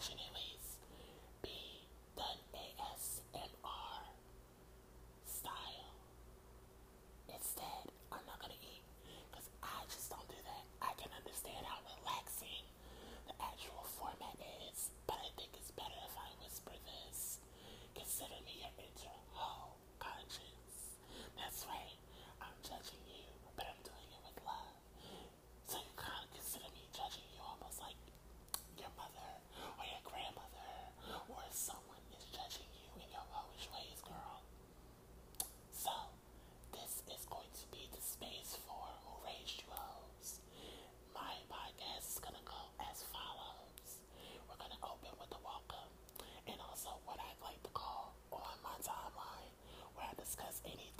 should at least be done ASMR style. Instead, I'm not gonna eat because I just don't do that. I can understand how because anything.